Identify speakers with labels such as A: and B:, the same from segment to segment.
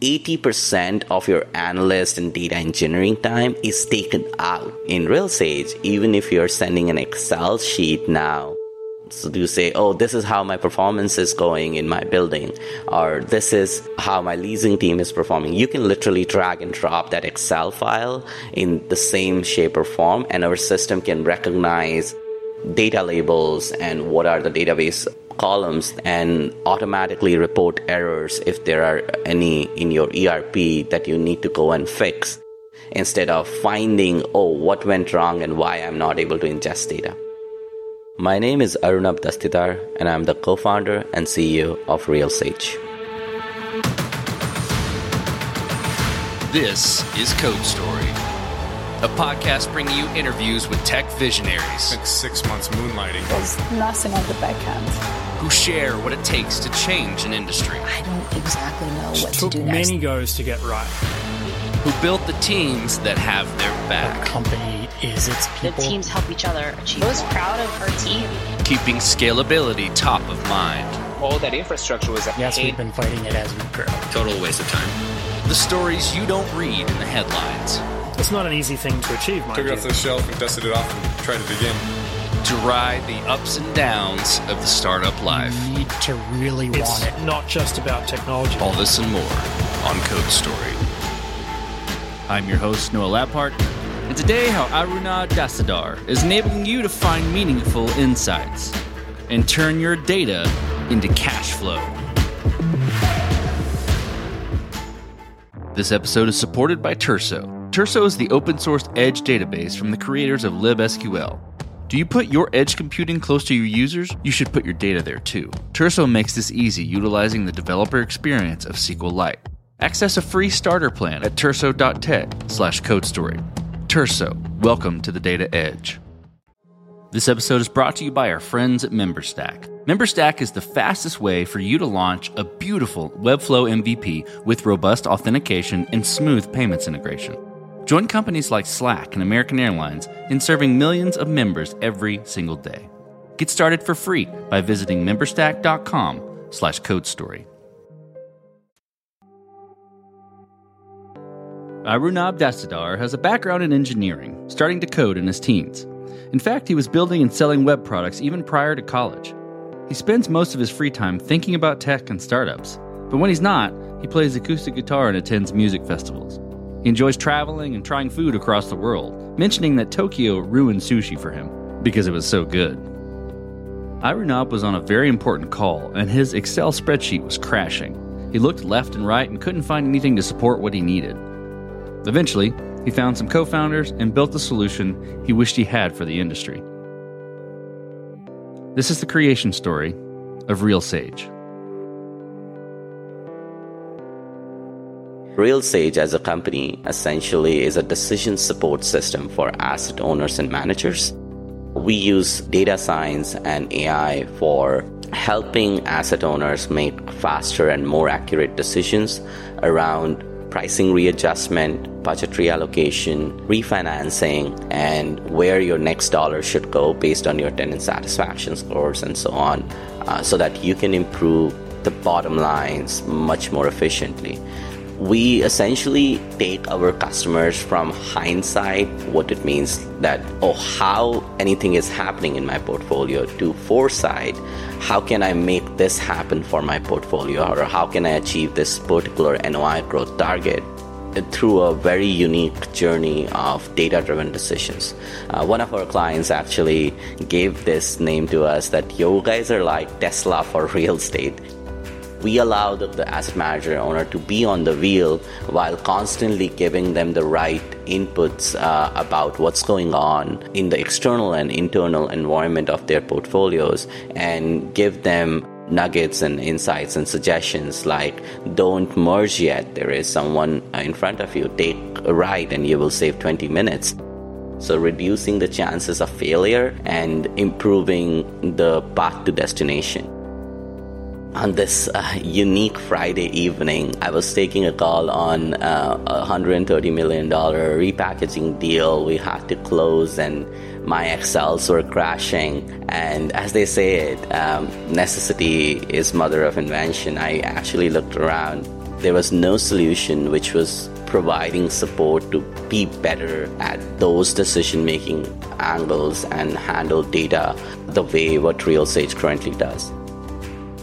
A: 80% of your analyst and data engineering time is taken out in RealSage, even if you're sending an Excel sheet now. So do you say, oh, this is how my performance is going in my building, or this is how my leasing team is performing. You can literally drag and drop that Excel file in the same shape or form, and our system can recognize data labels and what are the database columns and automatically report errors if there are any in your ERP that you need to go and fix instead of finding, oh, what went wrong and why I'm not able to ingest data. My name is Arunabh Dastidar, and I'm the co founder and CEO of RealSage.
B: This is Code Story, a podcast bringing you interviews with tech visionaries.
C: Like six months moonlighting.
D: There's nothing at the back end
B: who share what it takes to change an industry.
E: I don't exactly know what
F: to do
E: next.
F: many goes to get right.
B: Who built the teams that have their back.
F: The company is its people.
G: The teams help each other achieve. I was proud of our team.
B: Keeping scalability top of mind.
H: All that infrastructure was
F: Yes, we've been fighting it as we grow.
B: Total waste of time. The stories you don't read in the headlines.
F: It's not an easy thing to achieve,
C: Took it off the shelf and dusted it off and tried it again
B: to ride the ups and downs of the startup life.
F: You need to really
I: it's
F: want it.
I: Not just about technology.
B: All this and more on Code Story. I'm your host, Noah Labhart, and today how Arunabh Dastidar is enabling you to find meaningful insights and turn your data into cash flow. This episode is supported by Turso. Turso is the open source edge database from the creators of libsql do you put your edge computing close to your users? You should put your data there too. Turso makes this easy utilizing the developer experience of SQLite. Access a free starter plan at turso.tech slash codestory. Turso, welcome to the data edge. This episode is brought to you by our friends at MemberStack. MemberStack is the fastest way for you to launch a beautiful Webflow MVP with robust authentication and smooth payments integration. Join companies like Slack and American Airlines in serving millions of members every single day. Get started for free by visiting memberstack.com slash code story. Arunabh Dastidar has a background in engineering, starting to code in his teens. In fact, he was building and selling web products even prior to college. He spends most of his free time thinking about tech and startups, but when he's not, he plays acoustic guitar and attends music festivals. He enjoys traveling and trying food across the world, mentioning that Tokyo ruined sushi for him because it was so good. Arunabh was on a very important call, and his Excel spreadsheet was crashing. He looked left and right and couldn't find anything to support what he needed. Eventually, he found some co founders and built the solution he wished he had for the industry. This is the creation story of RealSage.
A: RealSage as a company essentially is a decision support system for asset owners and managers. We use data science and AI for helping asset owners make faster and more accurate decisions around pricing readjustment, budget reallocation, refinancing, and where your next dollar should go based on your tenant satisfaction scores and so on, uh, so that you can improve the bottom lines much more efficiently we essentially take our customers from hindsight, what it means that, oh, how anything is happening in my portfolio, to foresight, how can I make this happen for my portfolio, or how can I achieve this particular NOI growth target through a very unique journey of data driven decisions. Uh, one of our clients actually gave this name to us that you guys are like Tesla for real estate we allow the, the, asset manager owner to be on the wheel while constantly giving them the right inputs uh, about what's going on in the external and internal environment of their portfolios and give them nuggets and insights and suggestions like don't merge yet. There is someone in front of you. Take a right and you will save 20 minutes. So reducing the chances of failure and improving the path to destination on this uh, unique Friday evening, I was taking a call on uh, a $130 million repackaging deal we had to close, and my Excels were crashing. And as they say it, um, necessity is mother of invention. I actually looked around There was no solution which was providing support to be better at those decision making angles and handle data the way what RealSage currently does.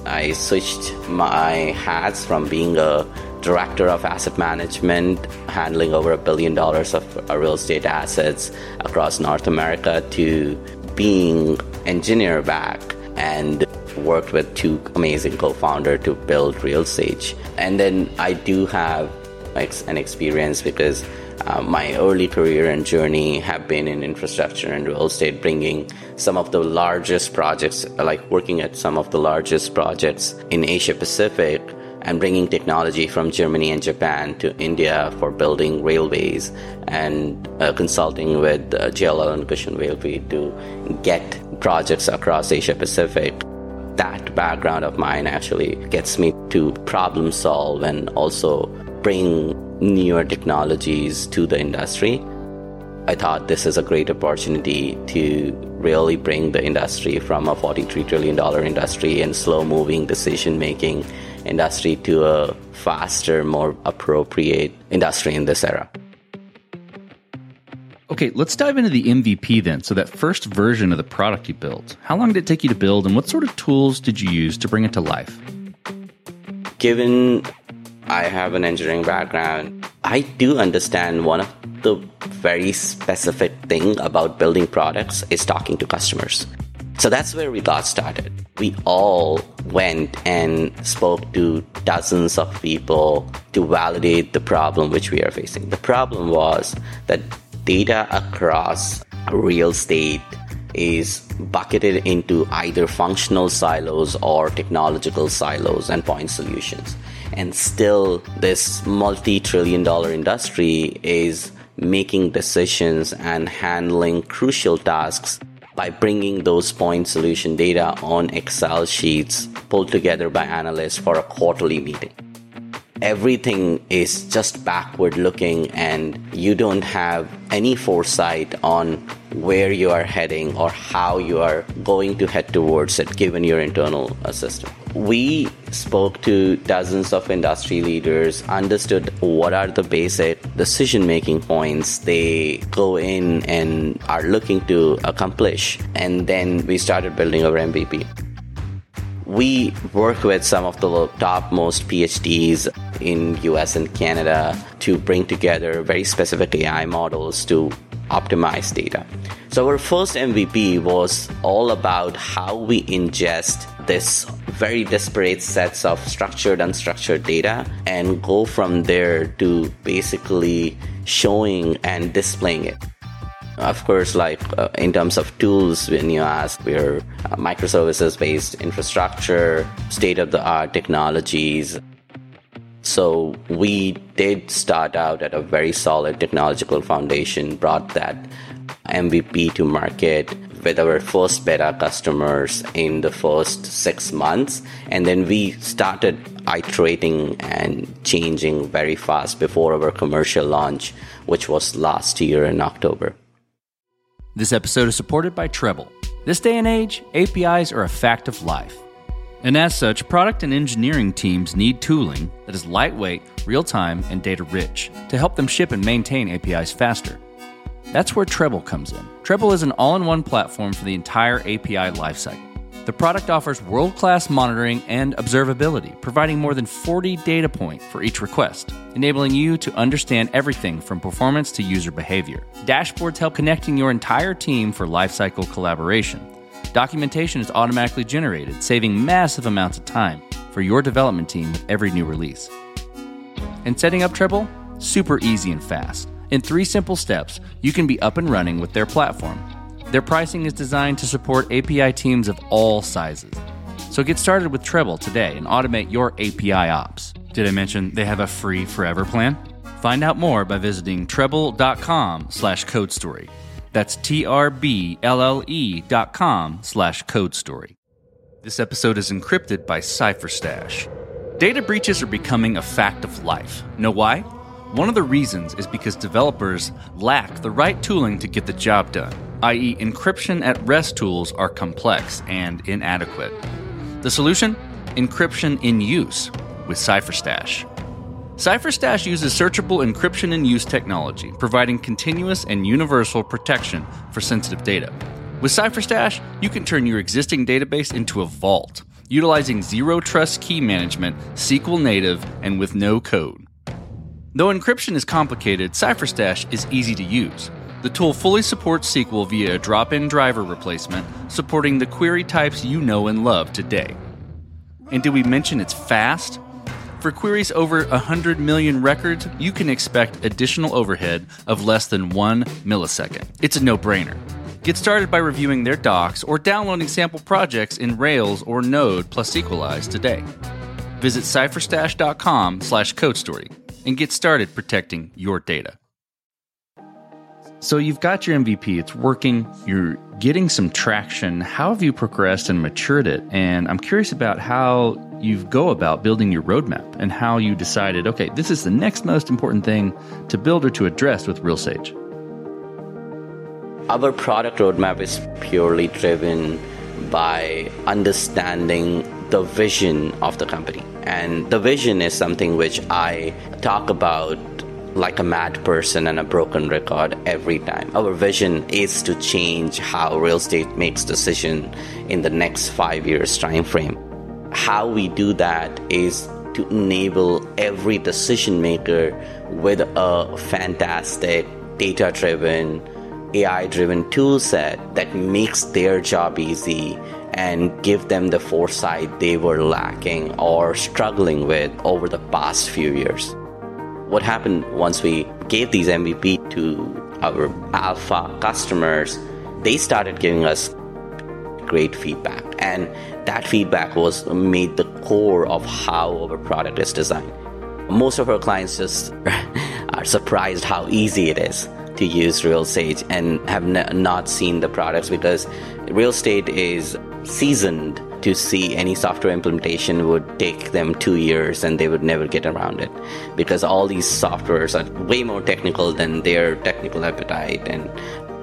A: I switched my hats from being a director of asset management, handling over a billion dollars of uh, real estate assets across North America, to being engineer back and worked with two amazing co-founders to build RealSage. And then I do have an experience because uh, my early career and journey have been in infrastructure and real estate, bringing some of the largest projects, like working at some of the largest projects in Asia Pacific and bringing technology from Germany and Japan to India for building railways and uh, consulting with uh, JLL and Cushman Wakefield to get projects across Asia Pacific. That background of mine actually gets me to problem solve and also bring newer technologies to the industry. I thought this is a great opportunity to really bring the industry from a $43 trillion industry and slow moving decision making industry to a faster, more appropriate industry in this era.
B: Okay, let's dive into the MVP then. So, that first version of the product you built, how long did it take you to build and what sort of tools did you use to bring it to life?
A: Given I have an engineering background, I do understand one of the very specific thing about building products is talking to customers. So that's where we got started. We all went and spoke to dozens of people to validate the problem which we are facing. The problem was that data across real estate is bucketed into either functional silos or technological silos and point solutions. And still, this multi trillion dollar industry is making decisions and handling crucial tasks by bringing those point solution data on Excel sheets pulled together by analysts for a quarterly meeting. Everything is just backward looking, and you don't have any foresight on where you are heading or how you are going to head towards it given your internal uh, system. We spoke to dozens of industry leaders, understood what are the basic decision making points they go in and are looking to accomplish, and then we started building our MVP we work with some of the top most PhDs in US and Canada to bring together very specific AI models to optimize data. So our first MVP was all about how we ingest this very disparate sets of structured unstructured data and go from there to basically showing and displaying it. Of course, like uh, in terms of tools, when you ask, we're uh, microservices based infrastructure, state of the art technologies. So we did start out at a very solid technological foundation, brought that MVP to market with our first beta customers in the first six months. And then we started iterating and changing very fast before our commercial launch, which was last year in October.
B: This episode is supported by Treblle. This day and age, APIs are a fact of life. And as such, product and engineering teams need tooling that is lightweight, real time, and data rich to help them ship and maintain APIs faster. That's where Treblle comes in. Treblle is an all in one platform for the entire API lifecycle. The product offers world class monitoring and observability, providing more than 40 data points for each request, enabling you to understand everything from performance to user behavior. Dashboards help connecting your entire team for lifecycle collaboration. Documentation is automatically generated, saving massive amounts of time for your development team with every new release. And setting up Treblle? Super easy and fast. In three simple steps, you can be up and running with their platform their pricing is designed to support API teams of all sizes. So get started with Treblle today and automate your API ops. Did I mention they have a free forever plan? Find out more by visiting treblle.com slash code story. That's T-R-B-L-L-E dot com slash code story. This episode is encrypted by CipherStash. Data breaches are becoming a fact of life. Know why? One of the reasons is because developers lack the right tooling to get the job done i.e., encryption at rest tools are complex and inadequate. The solution? Encryption in use with CipherStash. CipherStash uses searchable encryption and use technology, providing continuous and universal protection for sensitive data. With CipherStash, you can turn your existing database into a vault, utilizing zero trust key management, SQL native, and with no code. Though encryption is complicated, CipherStash is easy to use. The tool fully supports SQL via a drop in driver replacement, supporting the query types you know and love today. And did we mention it's fast? For queries over 100 million records, you can expect additional overhead of less than one millisecond. It's a no brainer. Get started by reviewing their docs or downloading sample projects in Rails or Node plus Sequelize today. Visit cipherstash.com slash codestory and get started protecting your data. So you've got your MVP, it's working, you're getting some traction. How have you progressed and matured it? And I'm curious about how you go about building your roadmap and how you decided, okay, this is the next most important thing to build or to address with RealSage.
A: Our product roadmap is purely driven by understanding the vision of the company. And the vision is something which I talk about like a mad person and a broken record every time. Our vision is to change how real estate makes decision in the next 5 years time frame. How we do that is to enable every decision maker with a fantastic data driven AI driven tool set that makes their job easy and give them the foresight they were lacking or struggling with over the past few years. What happened once we gave these MVP to our alpha customers, they started giving us great feedback. And that feedback was made the core of how our product is designed. Most of our clients just are surprised how easy it is to use RealSage and have not seen the products because real estate is seasoned to see any software implementation would take them two years and they would never get around it because all these softwares are way more technical than their technical appetite and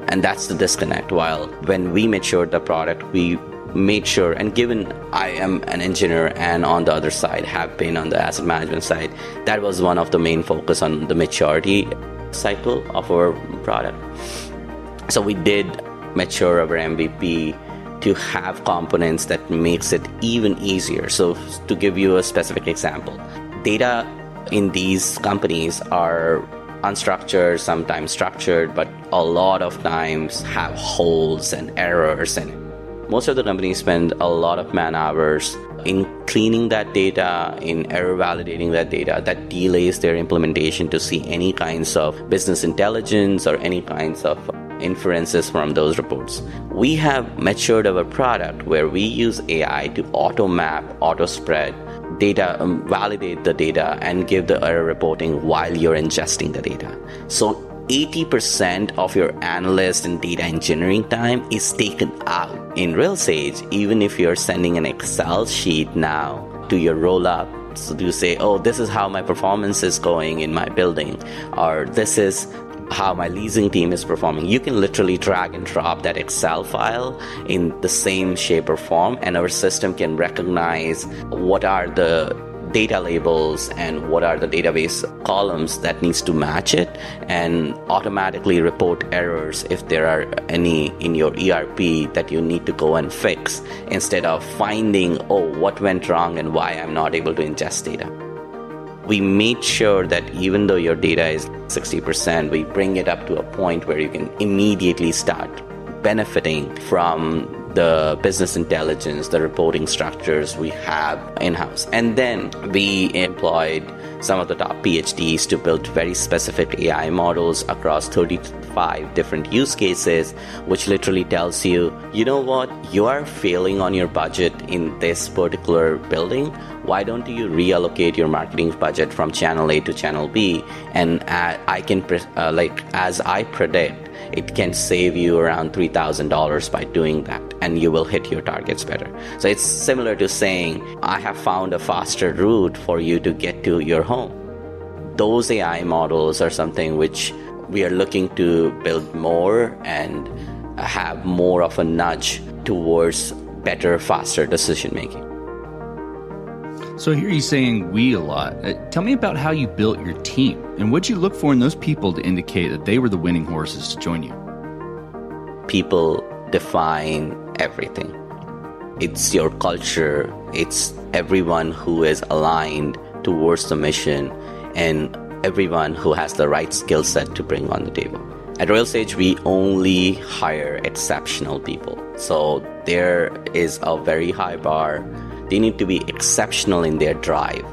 A: and that's the disconnect while when we matured the product we made sure and given i am an engineer and on the other side have been on the asset management side that was one of the main focus on the maturity cycle of our product. So we did mature our MVP to have components that makes it even easier. So to give you a specific example, data in these companies are unstructured, sometimes structured, but a lot of times have holes and errors and most of the companies spend a lot of man hours in cleaning that data, in error validating that data, that delays their implementation to see any kinds of business intelligence or any kinds of inferences from those reports. We have matured our product where we use AI to auto map, auto spread data, um, validate the data, and give the error reporting while you're ingesting the data. So 80% of your analyst and data engineering time is taken out in RealSage, even if you're sending an Excel sheet now to your roll up so to say, oh, this is how my performance is going in my building, or this is how my leasing team is performing. You can literally drag and drop that Excel file in the same shape or form, and our system can recognize what are the data labels and what are the database columns that needs to match it and automatically report errors if there are any in your ERP that you need to go and fix instead of finding oh what went wrong and why I'm not able to ingest data we made sure that even though your data is 60%, we bring it up to a point where you can immediately start benefiting from the business intelligence, the reporting structures we have in house. And then we employed some of the top PhDs to build very specific AI models across 35 different use cases, which literally tells you, you know what, you are failing on your budget in this particular building. Why don't you reallocate your marketing budget from channel A to channel B? And I can, uh, like, as I predict, it can save you around $3,000 by doing that, and you will hit your targets better. So it's similar to saying, I have found a faster route for you to get to your home. Those AI models are something which we are looking to build more and have more of a nudge towards better, faster decision making.
B: So hear you saying we a lot. Uh, tell me about how you built your team and what you look for in those people to indicate that they were the winning horses to join you.
A: People define everything. It's your culture, it's everyone who is aligned towards the mission, and everyone who has the right skill set to bring on the table. At RealSage, we only hire exceptional people. So there is a very high bar. They need to be exceptional in their drive.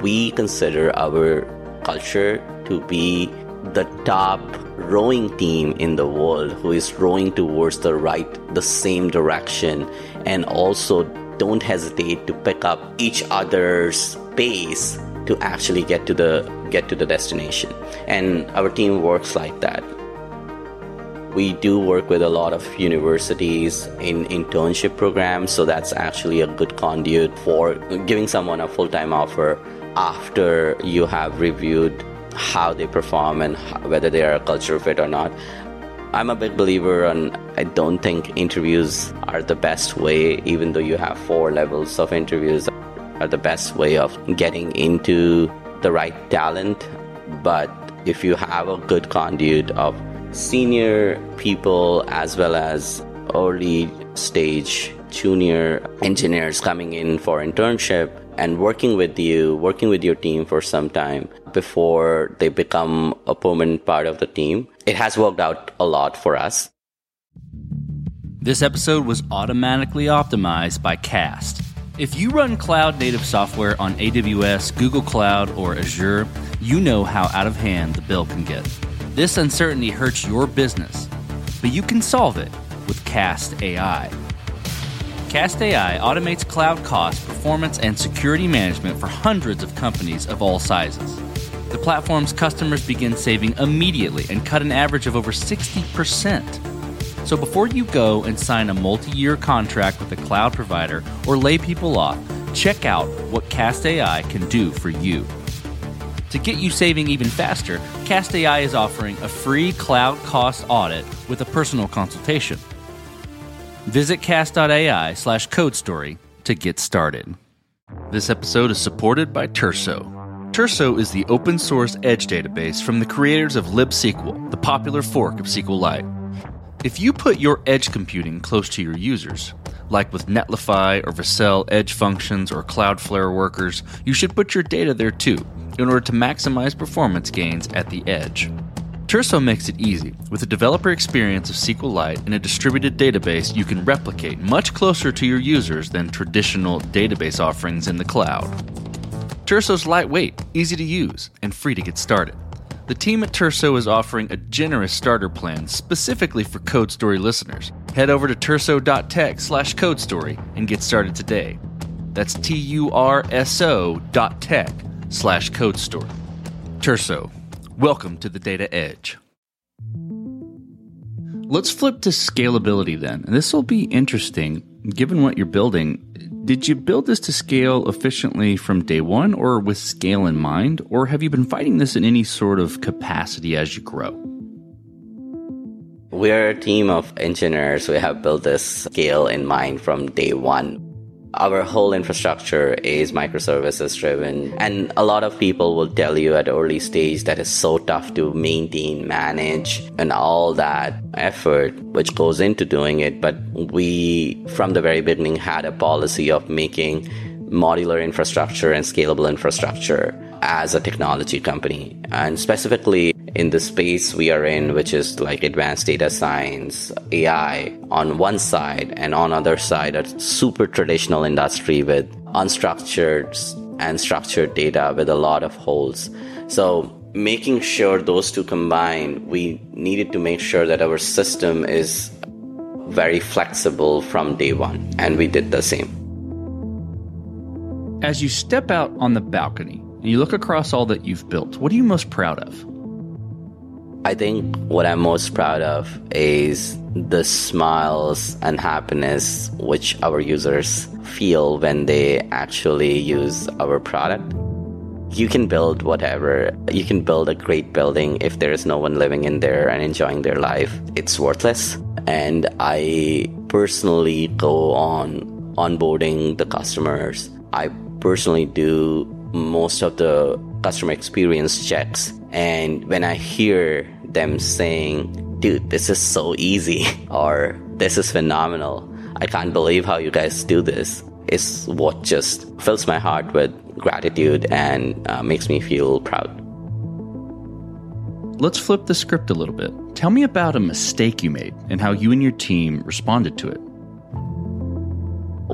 A: We consider our culture to be the top rowing team in the world who is rowing towards the right, the same direction, and also don't hesitate to pick up each other's pace to actually get to the get to the destination. And our team works like that. We do work with a lot of universities in internship programs, so that's actually a good conduit for giving someone a full time offer after you have reviewed how they perform and whether they are a culture fit or not. I'm a big believer on I don't think interviews are the best way, even though you have four levels of interviews, are the best way of getting into the right talent. But if you have a good conduit of senior people as well as early stage junior engineers coming in for internship and working with you, working with your team for some time before they become a permanent part of the team. It has worked out a lot for us.
B: This episode was automatically optimized by Cast. If you run cloud native software on AWS, Google Cloud, or Azure, you know how out of hand the bill can get. This uncertainty hurts your business, but you can solve it with Cast AI. Cast AI automates cloud cost, performance, and security management for hundreds of companies of all sizes. The platform's customers begin saving immediately and cut an average of over 60%. So before you go and sign a multi year contract with a cloud provider or lay people off, check out what Cast AI can do for you. To get you saving even faster, Cast AI is offering a free cloud cost audit with a personal consultation. Visit cast.ai slash code story to get started. This episode is supported by Turso. Turso is the open source edge database from the creators of libSQL, the popular fork of SQLite. If you put your edge computing close to your users, like with Netlify or Vercel edge functions or Cloudflare workers, you should put your data there too in order to maximize performance gains at the edge. Turso makes it easy. With a developer experience of SQLite and a distributed database you can replicate much closer to your users than traditional database offerings in the cloud. Turso's lightweight, easy to use, and free to get started. The team at Turso is offering a generous starter plan specifically for Code Story listeners. Head over to turso.tech slash code story and get started today. That's T U R S O dot tech slash code store. Turso, welcome to the Data Edge. Let's flip to scalability then. And this will be interesting given what you're building. Did you build this to scale efficiently from day one or with scale in mind? Or have you been fighting this in any sort of capacity as you grow?
A: We're a team of engineers. We have built this scale in mind from day one. Our whole infrastructure is microservices driven. And a lot of people will tell you at early stage that it's so tough to maintain, manage, and all that effort which goes into doing it. But we, from the very beginning, had a policy of making modular infrastructure and scalable infrastructure as a technology company. And specifically in the space we are in, which is like advanced data science, AI on one side, and on other side, a super traditional industry with unstructured and structured data with a lot of holes. So making sure those two combine, we needed to make sure that our system is very flexible from day one. And we did the same.
B: As you step out on the balcony and you look across all that you've built, what are you most proud of?
A: I think what I'm most proud of is the smiles and happiness which our users feel when they actually use our product. You can build whatever. You can build a great building if there is no one living in there and enjoying their life. It's worthless. And I personally go on onboarding the customers. I personally do most of the customer experience checks. And when I hear them saying, dude, this is so easy, or this is phenomenal, I can't believe how you guys do this, is what just fills my heart with gratitude and uh, makes me feel proud.
B: Let's flip the script a little bit. Tell me about a mistake you made and how you and your team responded to it.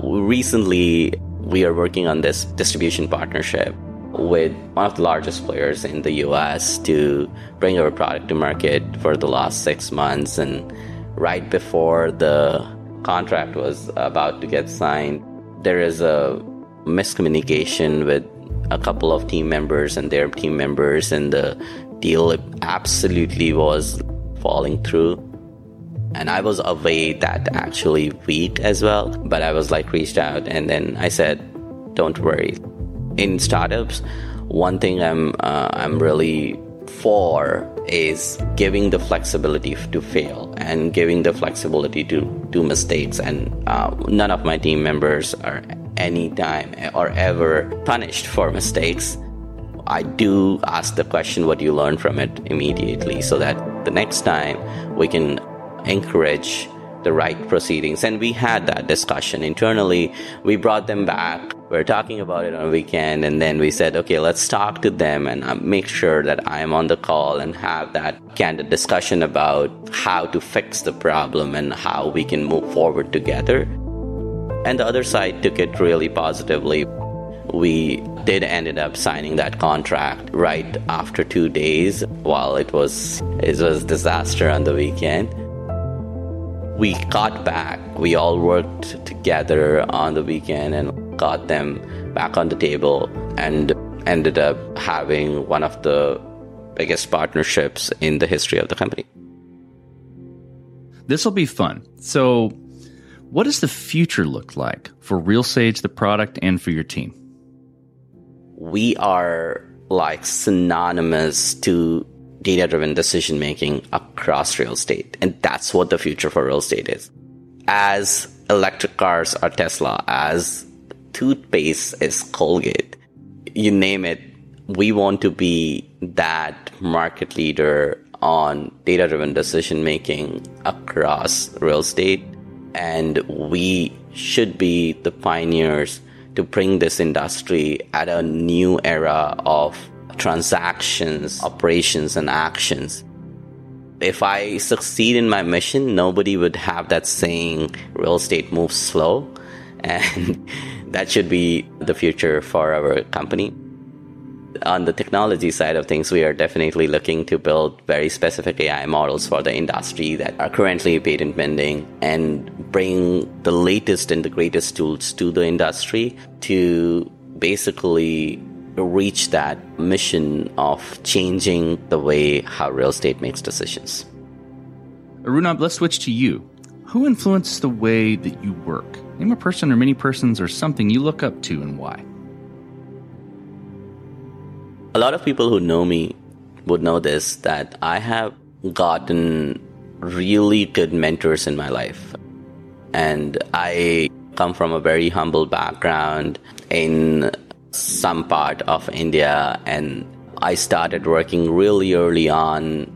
A: Recently, we are working on this distribution partnership with one of the largest players in the US to bring our product to market for the last six months. And right before the contract was about to get signed, there is a miscommunication with a couple of team members and their team members, and the deal absolutely was falling through. And I was away that actually week as well, but I was like reached out and then I said, don't worry. In startups, one thing I'm uh, I'm really for is giving the flexibility to fail and giving the flexibility to do mistakes. And uh, none of my team members are any time or ever punished for mistakes. I do ask the question what you learn from it immediately so that the next time we can encourage the right proceedings. And we had that discussion internally. We brought them back. We are talking about it on a weekend. And then we said, okay, let's talk to them and uh, make sure that I'm on the call and have that candid discussion about how to fix the problem and how we can move forward together. And the other side took it really positively we did ended up signing that contract right after two days while it was it was disaster on the weekend we got back we all worked together on the weekend and got them back on the table and ended up having one of the biggest partnerships in the history of the company
B: this will be fun so what does the future look like for RealSage, the product, and for your team?
A: we are like synonymous to data driven decision making across real estate. And that's what the future for real estate is. As electric cars are Tesla, as toothpaste is Colgate, you name it, we want to be that market leader on data driven decision making across real estate. And we should be the pioneers to bring this industry at a new era of transactions, operations, and actions. If I succeed in my mission, nobody would have that saying real estate moves slow. And that should be the future for our company on the technology side of things, we are definitely looking to build very specific AI models for the industry that are currently patent pending and bring the latest and the greatest tools to the industry to basically reach that mission of changing the way how real estate makes decisions.
B: Arunabh, let's switch to you. Who influences the way that you work? Name a person or many persons or something you look up to and why
A: a lot of people who know me would know this that I have gotten really good mentors in my life. And I come from a very humble background in some part of India and I started working really early on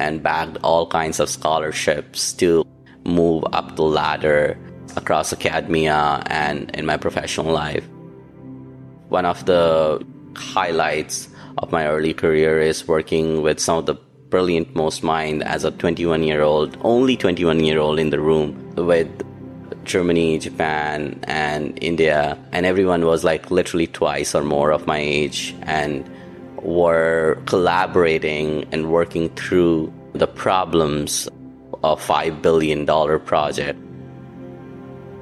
A: and bagged all kinds of scholarships to move up the ladder across academia and in my professional life. One of the highlights of my early career is working with some of the brilliant most mind as a 21 year old, only 21 year old in the room with Germany, Japan, and India. And everyone was like literally twice or more of my age and were collaborating and working through the problems of $5 billion project.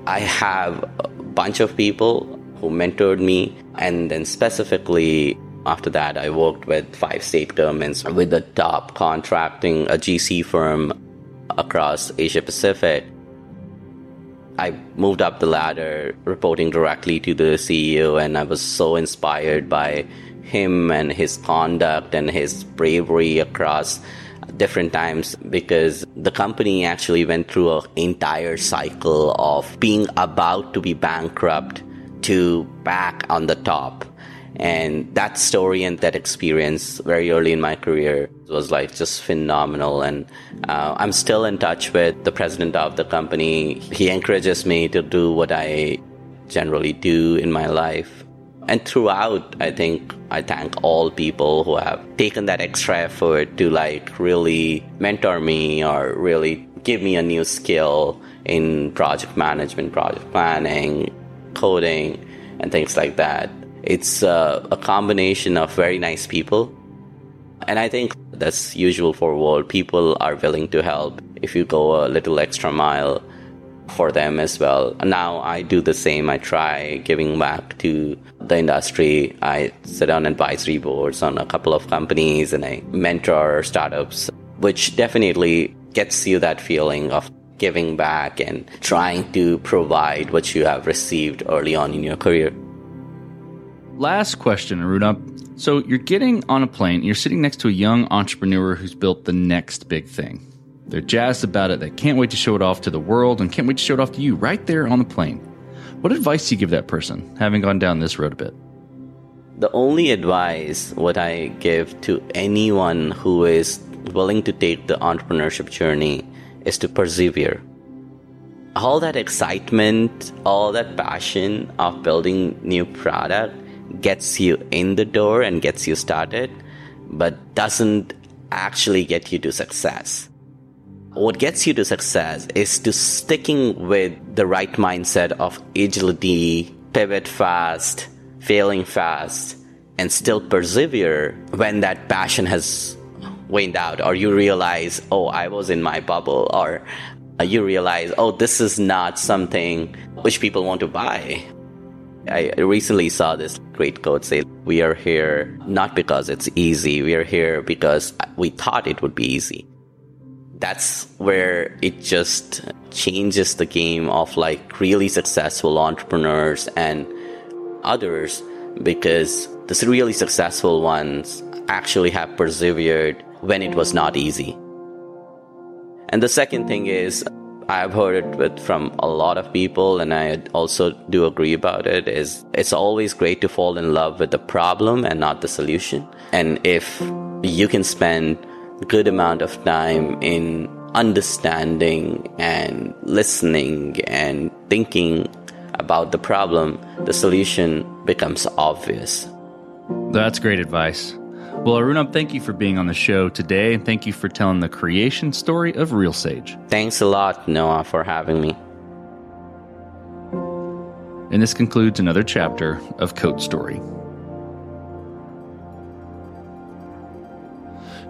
A: I have a bunch of people who mentored me and then specifically after that, I worked with five state governments with the top contracting a GC firm across Asia Pacific. I moved up the ladder, reporting directly to the CEO, and I was so inspired by him and his conduct and his bravery across different times because the company actually went through an entire cycle of being about to be bankrupt to back on the top. And that story and that experience very early in my career was like just phenomenal. And uh, I'm still in touch with the president of the company. He encourages me to do what I generally do in my life. And throughout, I think I thank all people who have taken that extra effort to like really mentor me or really give me a new skill in project management, project planning, coding, and things like that. It's uh, a combination of very nice people. And I think that's usual for world. People are willing to help if you go a little extra mile for them as well. Now I do the same. I try giving back to the industry. I sit on advisory boards on a couple of companies and I mentor startups, which definitely gets you that feeling of giving back and trying to provide what you have received early on in your career.
B: Last question, Arunabh. So you're getting on a plane, you're sitting next to a young entrepreneur who's built the next big thing. They're jazzed about it, they can't wait to show it off to the world and can't wait to show it off to you right there on the plane. What advice do you give that person, having gone down this road a bit?
A: The only advice what I give to anyone who is willing to take the entrepreneurship journey is to persevere. All that excitement, all that passion of building new product gets you in the door and gets you started, but doesn't actually get you to success. What gets you to success is to sticking with the right mindset of agility, pivot fast, failing fast, and still persevere when that passion has waned out or you realize, oh, I was in my bubble or you realize, oh, this is not something which people want to buy. I recently saw this great quote say, We are here not because it's easy, we are here because we thought it would be easy. That's where it just changes the game of like really successful entrepreneurs and others because the really successful ones actually have persevered when it was not easy. And the second thing is, I've heard it with, from a lot of people, and I also do agree about it. Is it's always great to fall in love with the problem and not the solution. And if you can spend good amount of time in understanding and listening and thinking about the problem, the solution becomes obvious.
B: That's great advice. Well, Arunabh, thank you for being on the show today, and thank you for telling the creation story of RealSage.
A: Thanks a lot, Noah, for having me.
B: And this concludes another chapter of Code Story.